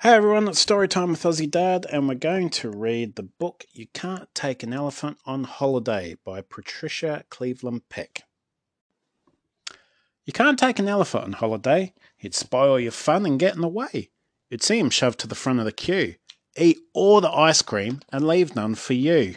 Hey everyone, it's Storytime with Aussie Dad, and we're going to read the book You Can't Take an Elephant on Holiday by Patricia Cleveland Peck. You can't take an elephant on holiday. He'd spoil your fun and get in the way. You'd see him shoved to the front of the queue, eat all the ice cream, and leave none for you.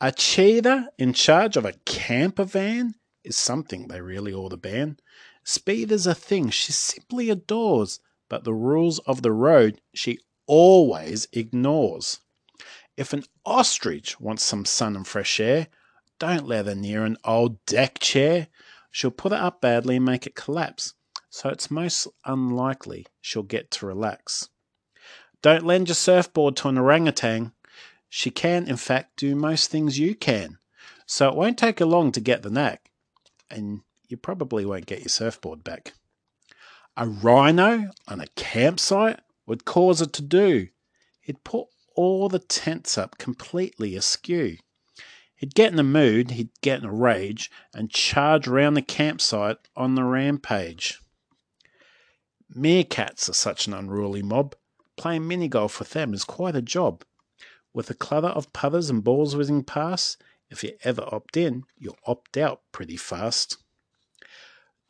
A cheetah in charge of a camper van is something they really ought to ban. Speed is a thing she simply adores but the rules of the road she always ignores. If an ostrich wants some sun and fresh air, don't let her near an old deck chair. She'll put it up badly and make it collapse, so it's most unlikely she'll get to relax. Don't lend your surfboard to an orangutan. She can, in fact, do most things you can, so it won't take her long to get the knack, and you probably won't get your surfboard back. A rhino on a campsite would cause it to do. He'd put all the tents up completely askew. He'd get in a mood, he'd get in a rage, and charge round the campsite on the rampage. Meerkats are such an unruly mob. Playing mini golf with them is quite a job. With a clutter of putters and balls whizzing past, if you ever opt in, you'll opt out pretty fast.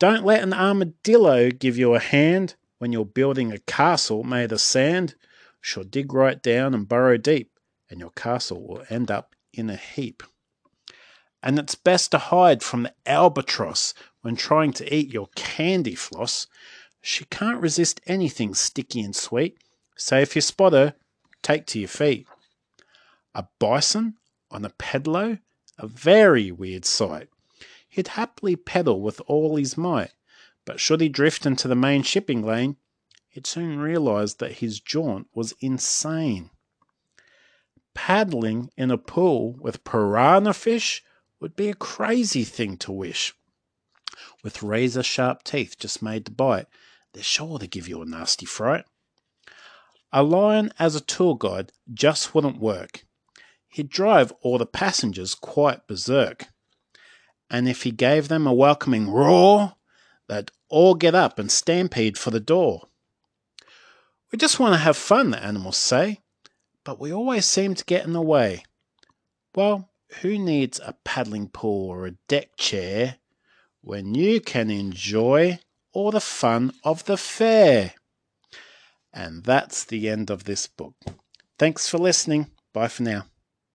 Don't let an armadillo give you a hand when you're building a castle made of sand. She'll dig right down and burrow deep, and your castle will end up in a heap. And it's best to hide from the albatross when trying to eat your candy floss. She can't resist anything sticky and sweet, so if you spot her, take to your feet. A bison on a pedalo, a very weird sight he'd happily pedal with all his might, but should he drift into the main shipping lane, he'd soon realize that his jaunt was insane. Paddling in a pool with piranha fish would be a crazy thing to wish. With razor sharp teeth just made to bite, they're sure to give you a nasty fright. A lion as a tour guide just wouldn't work. He'd drive all the passengers quite berserk and if he gave them a welcoming roar, they'd all get up and stampede for the door. We just want to have fun, the animals say, but we always seem to get in the way. Well, who needs a paddling pool or a deck chair when you can enjoy all the fun of the fair? And that's the end of this book. Thanks for listening. Bye for now.